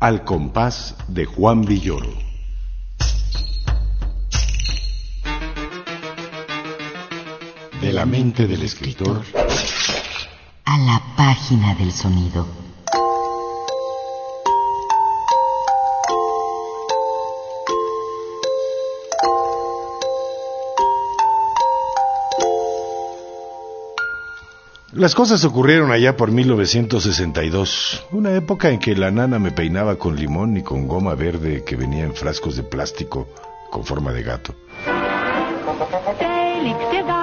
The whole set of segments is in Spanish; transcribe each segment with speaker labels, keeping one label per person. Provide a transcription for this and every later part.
Speaker 1: Al compás de Juan Villoro. La mente del escritor
Speaker 2: A la página del sonido.
Speaker 1: Las cosas ocurrieron allá por 1962, una época en que la nana me peinaba con limón y con goma verde que venía en frascos de plástico con forma de gato.
Speaker 3: Félix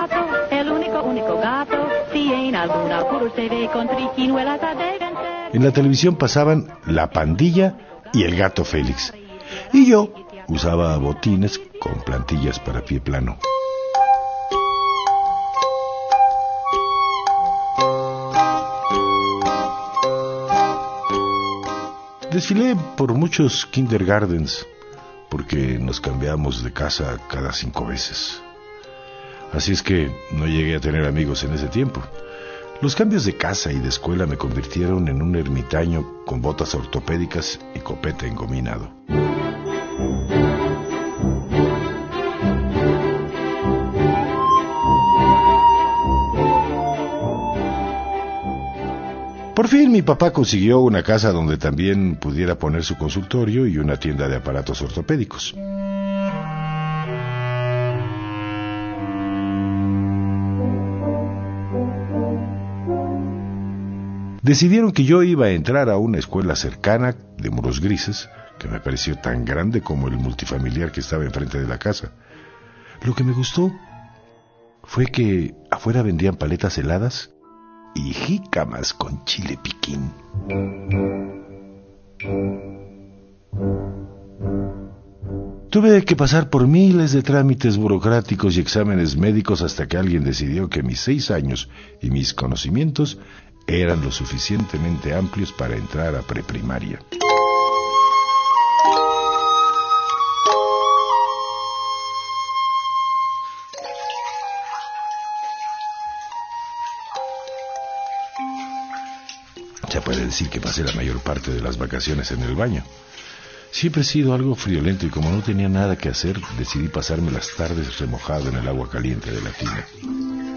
Speaker 1: En la televisión pasaban La Pandilla y El Gato Félix. Y yo usaba botines con plantillas para pie plano. Desfilé por muchos kindergartens porque nos cambiamos de casa cada cinco veces. Así es que no llegué a tener amigos en ese tiempo. Los cambios de casa y de escuela me convirtieron en un ermitaño con botas ortopédicas y copete engominado. Por fin mi papá consiguió una casa donde también pudiera poner su consultorio y una tienda de aparatos ortopédicos. Decidieron que yo iba a entrar a una escuela cercana de muros grises, que me pareció tan grande como el multifamiliar que estaba enfrente de la casa. Lo que me gustó fue que afuera vendían paletas heladas y jícamas con chile piquín. Tuve que pasar por miles de trámites burocráticos y exámenes médicos hasta que alguien decidió que mis seis años y mis conocimientos eran lo suficientemente amplios para entrar a preprimaria. Se puede decir que pasé la mayor parte de las vacaciones en el baño. Siempre he sido algo friolento y como no tenía nada que hacer, decidí pasarme las tardes remojado en el agua caliente de la tina.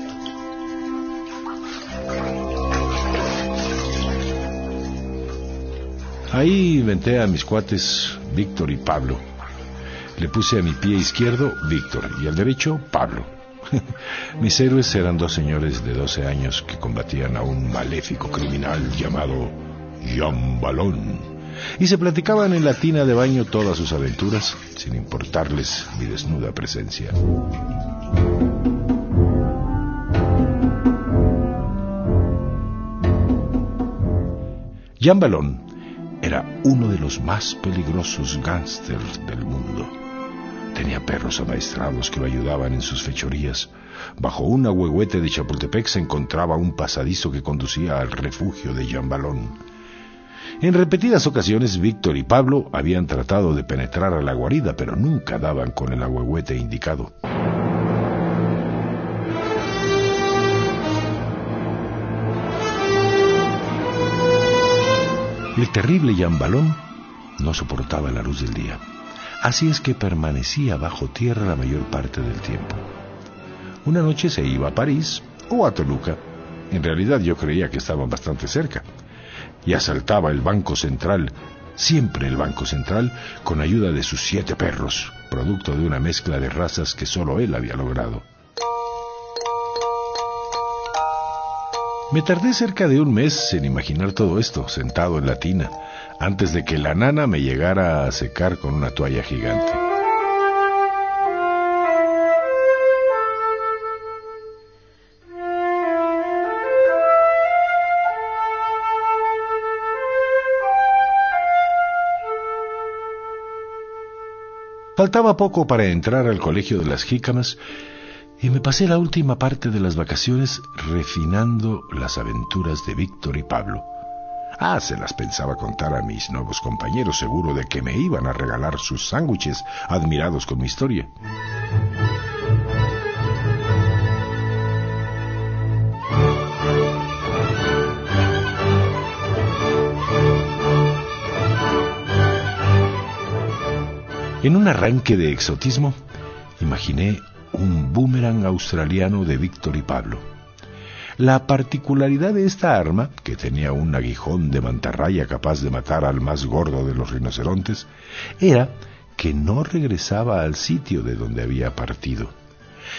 Speaker 1: Ahí inventé a mis cuates Víctor y Pablo. Le puse a mi pie izquierdo Víctor y al derecho Pablo. Mis héroes eran dos señores de 12 años que combatían a un maléfico criminal llamado Jean Balón y se platicaban en la tina de baño todas sus aventuras sin importarles mi desnuda presencia. Jean Balón era uno de los más peligrosos gángsters del mundo. Tenía perros amaestrados que lo ayudaban en sus fechorías. Bajo un ahuehuete de Chapultepec se encontraba un pasadizo que conducía al refugio de Jean Balón. En repetidas ocasiones, Víctor y Pablo habían tratado de penetrar a la guarida, pero nunca daban con el ahuehuete indicado. El terrible Jean Balón no soportaba la luz del día. Así es que permanecía bajo tierra la mayor parte del tiempo. Una noche se iba a París o a Toluca. En realidad yo creía que estaban bastante cerca. Y asaltaba el Banco Central, siempre el Banco Central, con ayuda de sus siete perros, producto de una mezcla de razas que solo él había logrado. Me tardé cerca de un mes en imaginar todo esto, sentado en la tina, antes de que la nana me llegara a secar con una toalla gigante. Faltaba poco para entrar al colegio de las jícamas Y me pasé la última parte de las vacaciones refinando las aventuras de Víctor y Pablo. Ah, se las pensaba contar a mis nuevos compañeros, seguro de que me iban a regalar sus sándwiches, admirados con mi historia. En un arranque de exotismo, imaginé un boomerang australiano de Víctor y Pablo. La particularidad de esta arma, que tenía un aguijón de mantarraya capaz de matar al más gordo de los rinocerontes, era que no regresaba al sitio de donde había partido.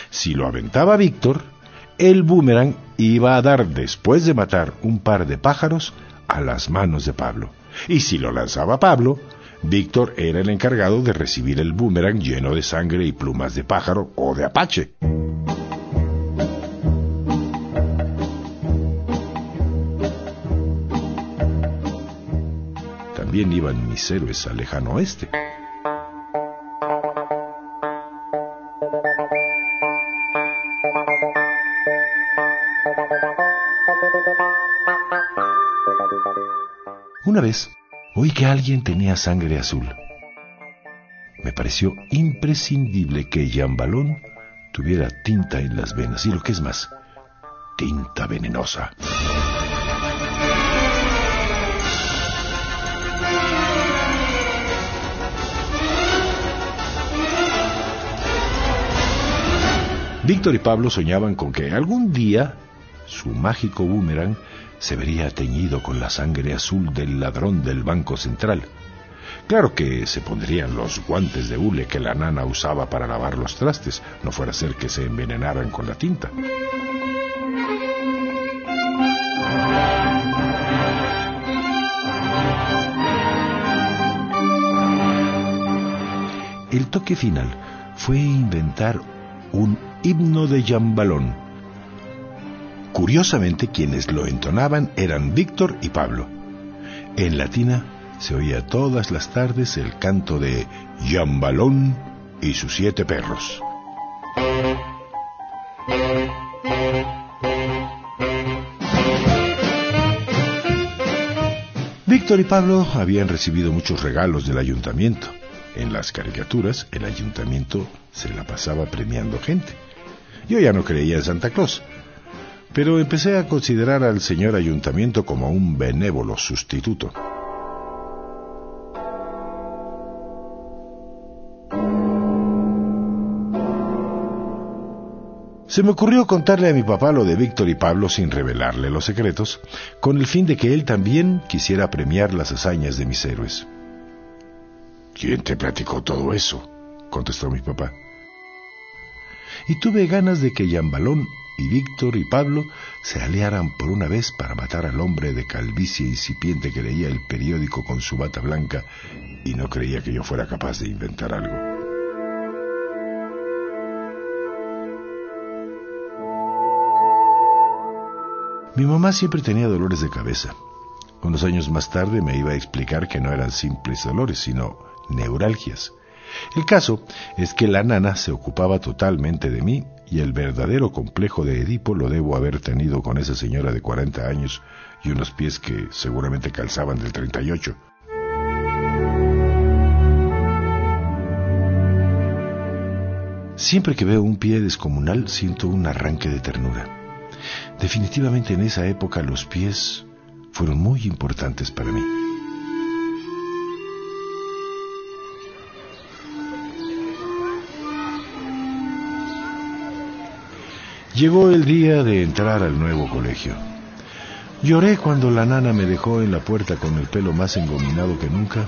Speaker 1: Si lo aventaba Víctor, el boomerang iba a dar, después de matar un par de pájaros, a las manos de Pablo. Y si lo lanzaba Pablo, Víctor era el encargado de recibir el boomerang lleno de sangre y plumas de pájaro o de apache. También iban mis héroes al lejano oeste. Una vez oí que alguien tenía sangre azul. Me pareció imprescindible que Jean Balón tuviera tinta en las venas y lo que es más, tinta venenosa. Víctor y Pablo soñaban con que algún día su mágico boomerang se vería teñido con la sangre azul del ladrón del Banco Central. Claro que se pondrían los guantes de hule que la nana usaba para lavar los trastes, no fuera a ser que se envenenaran con la tinta. El toque final fue inventar un himno de Jambalón Curiosamente, quienes lo entonaban eran Víctor y Pablo. En latina se oía todas las tardes el canto de Yambalón y sus siete perros. Víctor y Pablo habían recibido muchos regalos del ayuntamiento. En las caricaturas, el ayuntamiento se la pasaba premiando gente. Yo ya no creía en Santa Claus, pero empecé a considerar al señor ayuntamiento como un benévolo sustituto. Se me ocurrió contarle a mi papá lo de Víctor y Pablo sin revelarle los secretos, con el fin de que él también quisiera premiar las hazañas de mis héroes. ¿Quién te platicó todo eso? contestó mi papá. Y tuve ganas de que Yambalón y Víctor y Pablo se aliaran por una vez para matar al hombre de calvicie incipiente que leía el periódico con su bata blanca y no creía que yo fuera capaz de inventar algo. Mi mamá siempre tenía dolores de cabeza. Unos años más tarde me iba a explicar que no eran simples dolores, sino neuralgias. El caso es que la nana se ocupaba totalmente de mí y el verdadero complejo de Edipo lo debo haber tenido con esa señora de 40 años y unos pies que seguramente calzaban del 38. Siempre que veo un pie descomunal siento un arranque de ternura. Definitivamente en esa época los pies fueron muy importantes para mí. Llegó el día de entrar al nuevo colegio. Lloré cuando la nana me dejó en la puerta con el pelo más engominado que nunca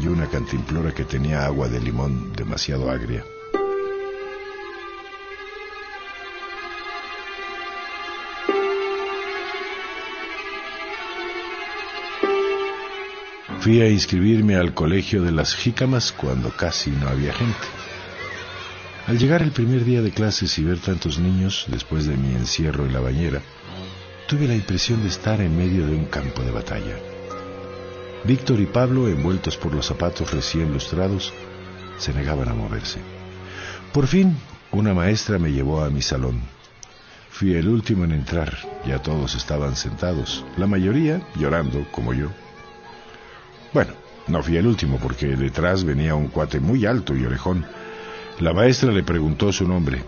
Speaker 1: y una cantimplora que tenía agua de limón demasiado agria. Fui a inscribirme al colegio de las jícamas cuando casi no había gente. Al llegar el primer día de clases y ver tantos niños después de mi encierro en la bañera, tuve la impresión de estar en medio de un campo de batalla. Víctor y Pablo, envueltos por los zapatos recién lustrados, se negaban a moverse. Por fin, una maestra me llevó a mi salón. Fui el último en entrar, ya todos estaban sentados, la mayoría llorando, como yo. Bueno, no fui el último porque detrás venía un cuate muy alto y orejón. La maestra le preguntó su nombre.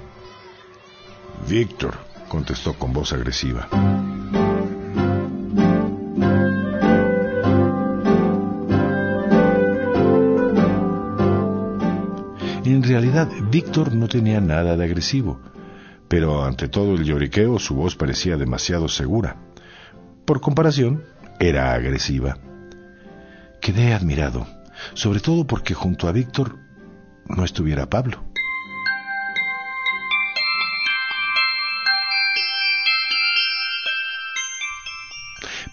Speaker 1: Víctor, contestó con voz agresiva. En realidad, Víctor no tenía nada de agresivo, pero ante todo el lloriqueo su voz parecía demasiado segura. Por comparación, era agresiva. Quedé admirado, sobre todo porque junto a Víctor no estuviera Pablo.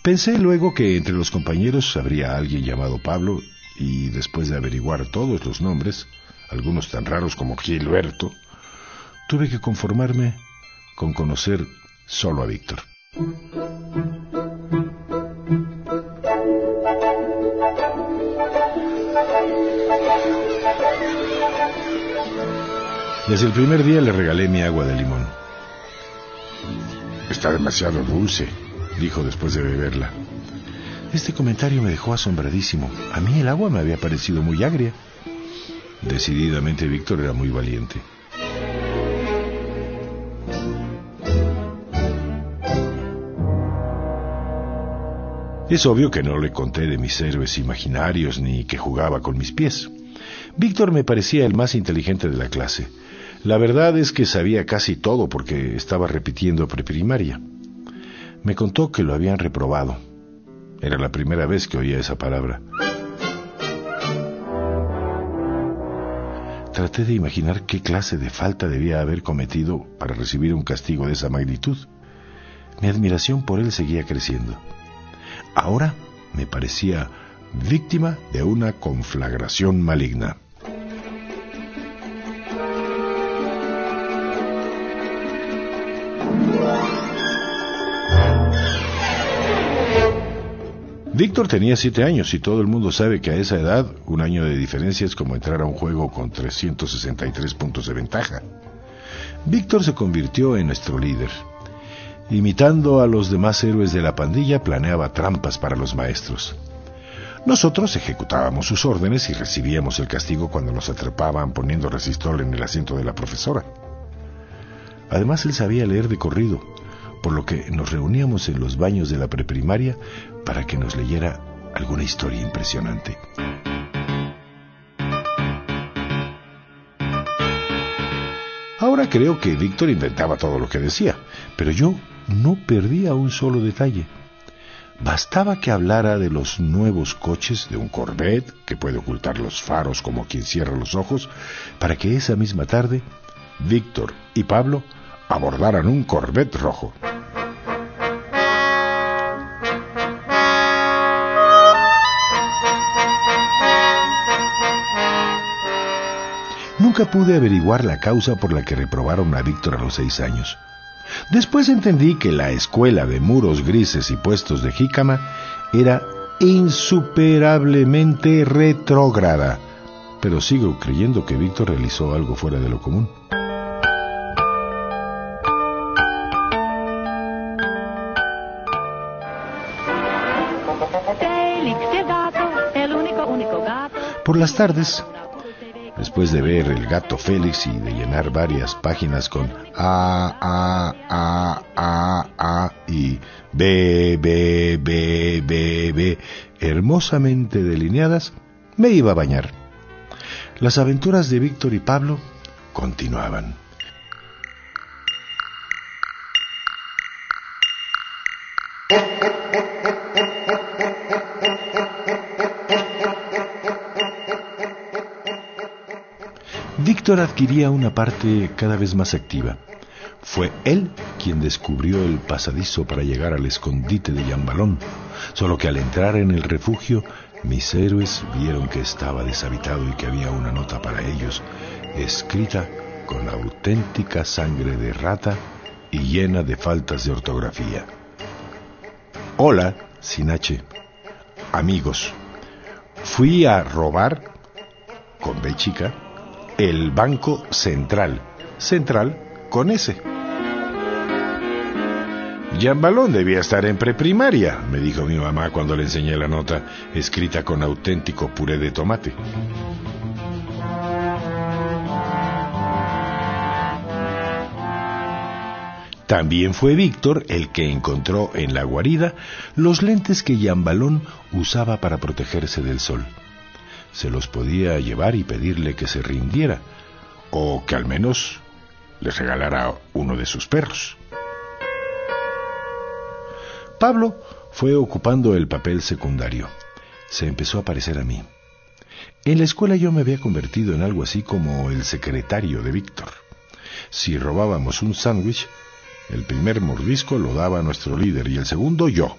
Speaker 1: Pensé luego que entre los compañeros habría alguien llamado Pablo y después de averiguar todos los nombres, algunos tan raros como Gilberto, tuve que conformarme con conocer solo a Víctor. Desde el primer día le regalé mi agua de limón. Está demasiado dulce, dijo después de beberla. Este comentario me dejó asombradísimo. A mí el agua me había parecido muy agria. Decididamente Víctor era muy valiente. Es obvio que no le conté de mis héroes imaginarios ni que jugaba con mis pies. Víctor me parecía el más inteligente de la clase. La verdad es que sabía casi todo porque estaba repitiendo preprimaria. Me contó que lo habían reprobado. Era la primera vez que oía esa palabra. Traté de imaginar qué clase de falta debía haber cometido para recibir un castigo de esa magnitud. Mi admiración por él seguía creciendo. Ahora me parecía víctima de una conflagración maligna. Víctor tenía siete años y todo el mundo sabe que a esa edad un año de diferencia es como entrar a un juego con 363 puntos de ventaja. Víctor se convirtió en nuestro líder. Imitando a los demás héroes de la pandilla, planeaba trampas para los maestros. Nosotros ejecutábamos sus órdenes y recibíamos el castigo cuando nos atrapaban poniendo resistol en el asiento de la profesora. Además, él sabía leer de corrido, por lo que nos reuníamos en los baños de la preprimaria para que nos leyera alguna historia impresionante. Ahora creo que Víctor inventaba todo lo que decía, pero yo no perdía un solo detalle. Bastaba que hablara de los nuevos coches de un Corvette que puede ocultar los faros como quien cierra los ojos, para que esa misma tarde Víctor y Pablo abordaran un Corvette rojo. Nunca pude averiguar la causa por la que reprobaron a Víctor a los seis años. Después entendí que la escuela de muros grises y puestos de jícama era insuperablemente retrógrada, pero sigo creyendo que Víctor realizó algo fuera de lo común. Por las tardes, después de ver El gato Félix y de llenar varias páginas con A, A, A, A, A y B, B, B, B, B, hermosamente delineadas, me iba a bañar. Las aventuras de Víctor y Pablo continuaban. Víctor adquiría una parte cada vez más activa. Fue él quien descubrió el pasadizo para llegar al escondite de Yambalón, solo que al entrar en el refugio, mis héroes vieron que estaba deshabitado y que había una nota para ellos, escrita con auténtica sangre de rata y llena de faltas de ortografía. Hola, sin H. Amigos, fui a robar, con B chica, el Banco Central central con S. Jean debía estar en preprimaria, me dijo mi mamá cuando le enseñé la nota escrita con auténtico puré de tomate. También fue Víctor el que encontró en la guarida los lentes que Balón usaba para protegerse del sol. Se los podía llevar y pedirle que se rindiera, o que al menos le regalara uno de sus perros. Pablo fue ocupando el papel secundario. Se empezó a parecer a mí. En la escuela yo me había convertido en algo así como el secretario de Víctor. Si robábamos un sándwich, el primer mordisco lo daba nuestro líder y el segundo yo,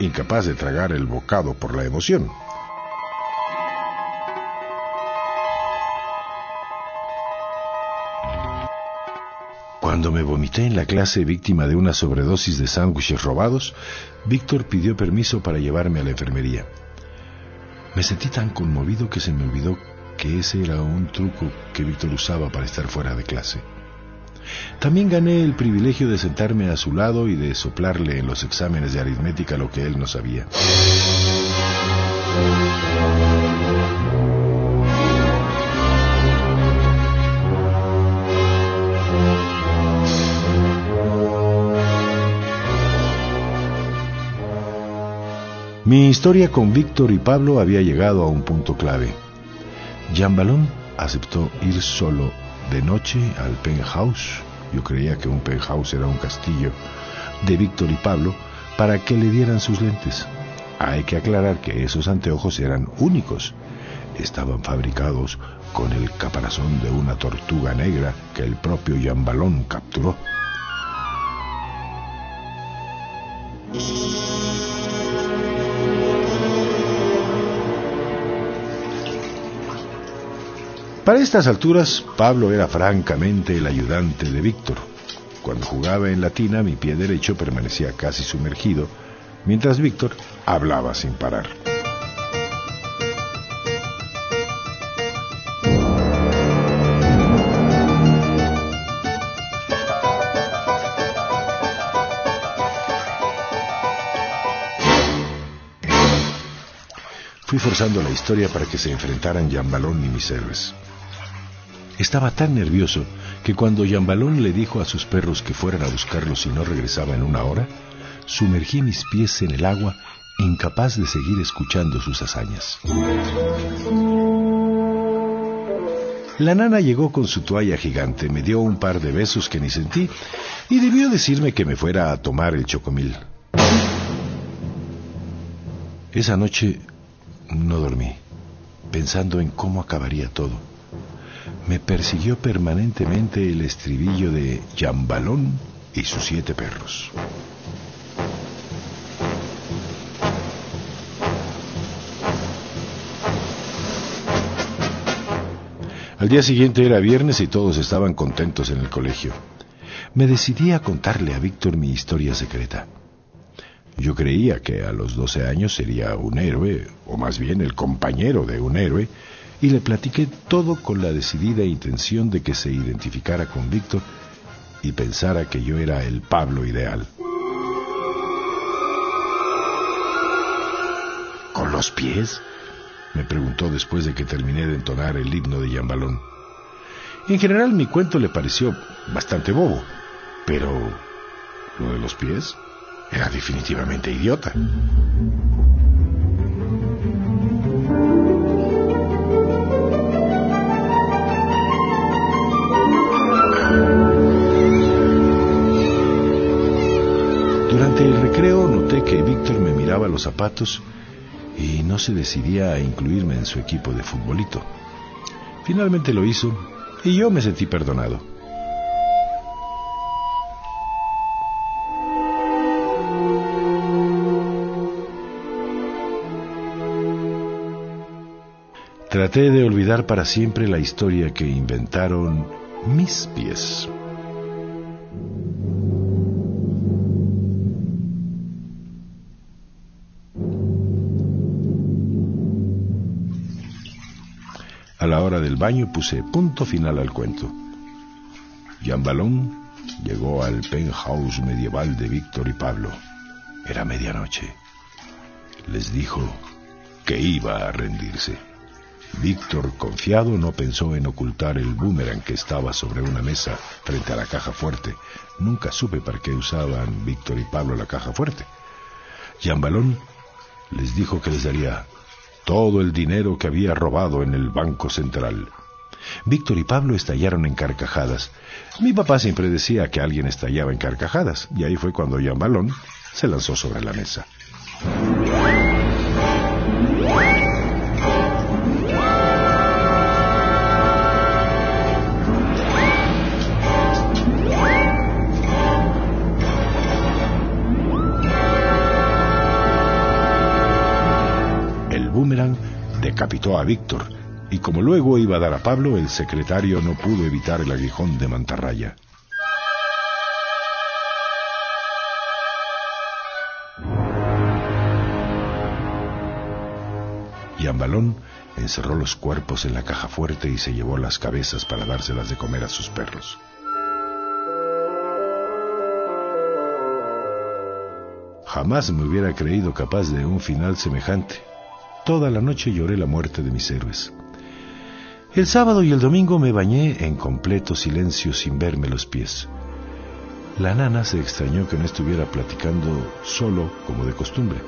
Speaker 1: incapaz de tragar el bocado por la emoción. Cuando me vomité en la clase víctima de una sobredosis de sándwiches robados, Víctor pidió permiso para llevarme a la enfermería. Me sentí tan conmovido que se me olvidó que ese era un truco que Víctor usaba para estar fuera de clase. También gané el privilegio de sentarme a su lado y de soplarle en los exámenes de aritmética lo que él no sabía. Mi historia con Víctor y Pablo había llegado a un punto clave. Jean Balón aceptó ir solo de noche al penthouse, yo creía que un penthouse era un castillo, de Víctor y Pablo, para que le dieran sus lentes. Hay que aclarar que esos anteojos eran únicos. Estaban fabricados con el caparazón de una tortuga negra que el propio Jean Balón capturó. Para estas alturas, Pablo era francamente el ayudante de Víctor. Cuando jugaba en la tina, mi pie derecho permanecía casi sumergido, mientras Víctor hablaba sin parar. Fui forzando la historia para que se enfrentaran Jean Balón y mis héroes. Estaba tan nervioso que cuando Balón le dijo a sus perros que fueran a buscarlo si no regresaba en una hora, sumergí mis pies en el agua, incapaz de seguir escuchando sus hazañas. La nana llegó con su toalla gigante, me dio un par de besos que ni sentí y debió decirme que me fuera a tomar el chocomil. Esa noche no dormí, pensando en cómo acabaría todo me persiguió permanentemente el estribillo de Jambalón y sus siete perros. Al día siguiente era viernes y todos estaban contentos en el colegio. Me decidí a contarle a Víctor mi historia secreta. Yo creía que a los doce años sería un héroe, o más bien el compañero de un héroe, y le platiqué todo con la decidida intención de que se identificara con Víctor y pensara que yo era el Pablo ideal. ¿Con los pies? me preguntó después de que terminé de entonar el himno de Yambalón. En general mi cuento le pareció bastante bobo, pero lo de los pies era definitivamente idiota. Recreo noté que Víctor me miraba los zapatos y no se decidía a incluirme en su equipo de futbolito. Finalmente lo hizo y yo me sentí perdonado. Traté de olvidar para siempre la historia que inventaron mis pies. A la hora del baño puse punto final al cuento. Jean Balón llegó al penthouse medieval de Víctor y Pablo. Era medianoche. Les dijo que iba a rendirse. Víctor, confiado, no pensó en ocultar el boomerang que estaba sobre una mesa frente a la caja fuerte. Nunca supe para qué usaban Víctor y Pablo la caja fuerte. Jean Balón les dijo que les daría todo el dinero que había robado en el Banco Central. Víctor y Pablo estallaron en carcajadas. Mi papá siempre decía que alguien estallaba en carcajadas, y ahí fue cuando Jean Balón se lanzó sobre la mesa. Decapitó a Víctor, y como luego iba a dar a Pablo, el secretario no pudo evitar el aguijón de mantarraya. Y Ambalón encerró los cuerpos en la caja fuerte y se llevó las cabezas para dárselas de comer a sus perros. Jamás me hubiera creído capaz de un final semejante. Toda la noche lloré la muerte de mis héroes. El sábado y el domingo me bañé en completo silencio sin verme los pies. La nana se extrañó que no estuviera platicando solo como de costumbre.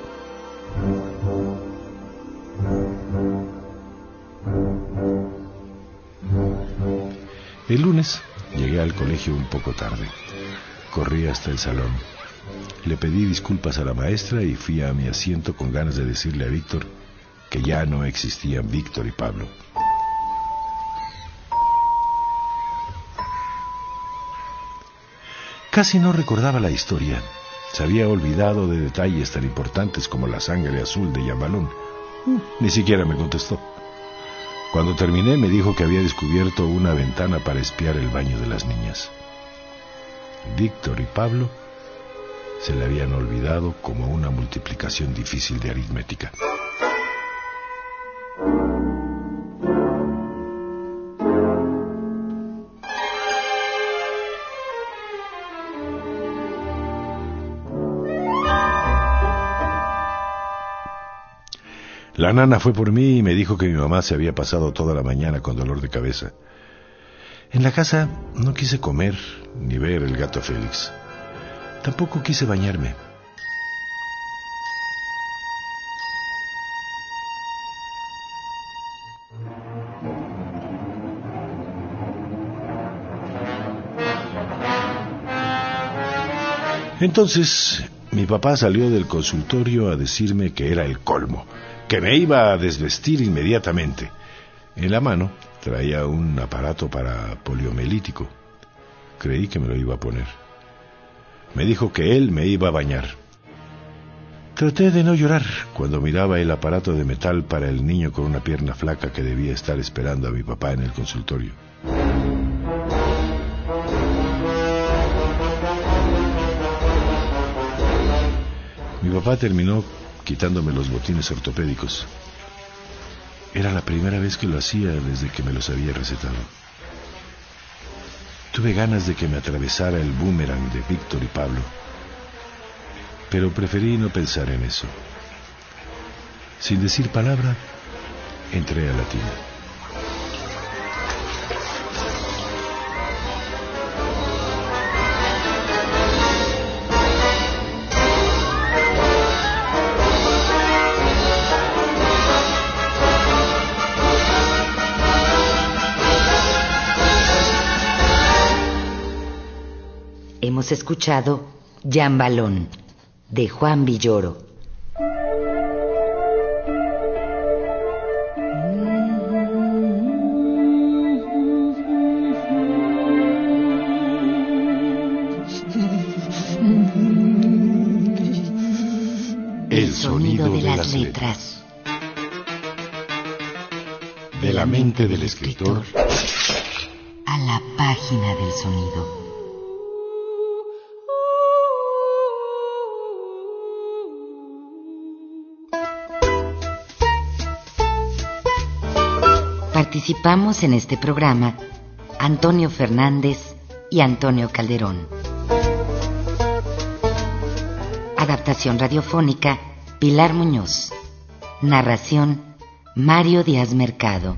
Speaker 1: El lunes llegué al colegio un poco tarde. Corrí hasta el salón. Le pedí disculpas a la maestra y fui a mi asiento con ganas de decirle a Víctor que ya no existían Víctor y Pablo. Casi no recordaba la historia. Se había olvidado de detalles tan importantes como la sangre azul de Yambalón. Ni siquiera me contestó. Cuando terminé me dijo que había descubierto una ventana para espiar el baño de las niñas. Víctor y Pablo se le habían olvidado como una multiplicación difícil de aritmética. La nana fue por mí y me dijo que mi mamá se había pasado toda la mañana con dolor de cabeza. En la casa no quise comer ni ver el gato Félix. Tampoco quise bañarme. Entonces, mi papá salió del consultorio a decirme que era el colmo, que me iba a desvestir inmediatamente. En la mano traía un aparato para poliomelítico. Creí que me lo iba a poner. Me dijo que él me iba a bañar. Traté de no llorar cuando miraba el aparato de metal para el niño con una pierna flaca que debía estar esperando a mi papá en el consultorio. Mi papá terminó quitándome los botines ortopédicos. Era la primera vez que lo hacía desde que me los había recetado. Tuve ganas de que me atravesara el boomerang de Víctor y Pablo, pero preferí no pensar en eso. Sin decir palabra, entré a la tienda.
Speaker 2: Hemos escuchado Balón de Juan Villoro.
Speaker 1: El sonido de las
Speaker 2: letras.
Speaker 1: De la mente del escritor
Speaker 2: A la página del sonido. Participamos en este programa Antonio Fernández, y Antonio Calderón. Adaptación radiofónica Pilar Muñoz. Narración Mario Díaz Mercado.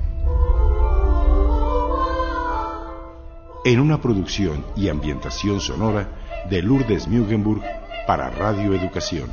Speaker 1: En una producción y ambientación sonora de Lourdes Mugenburg para Radio Educación.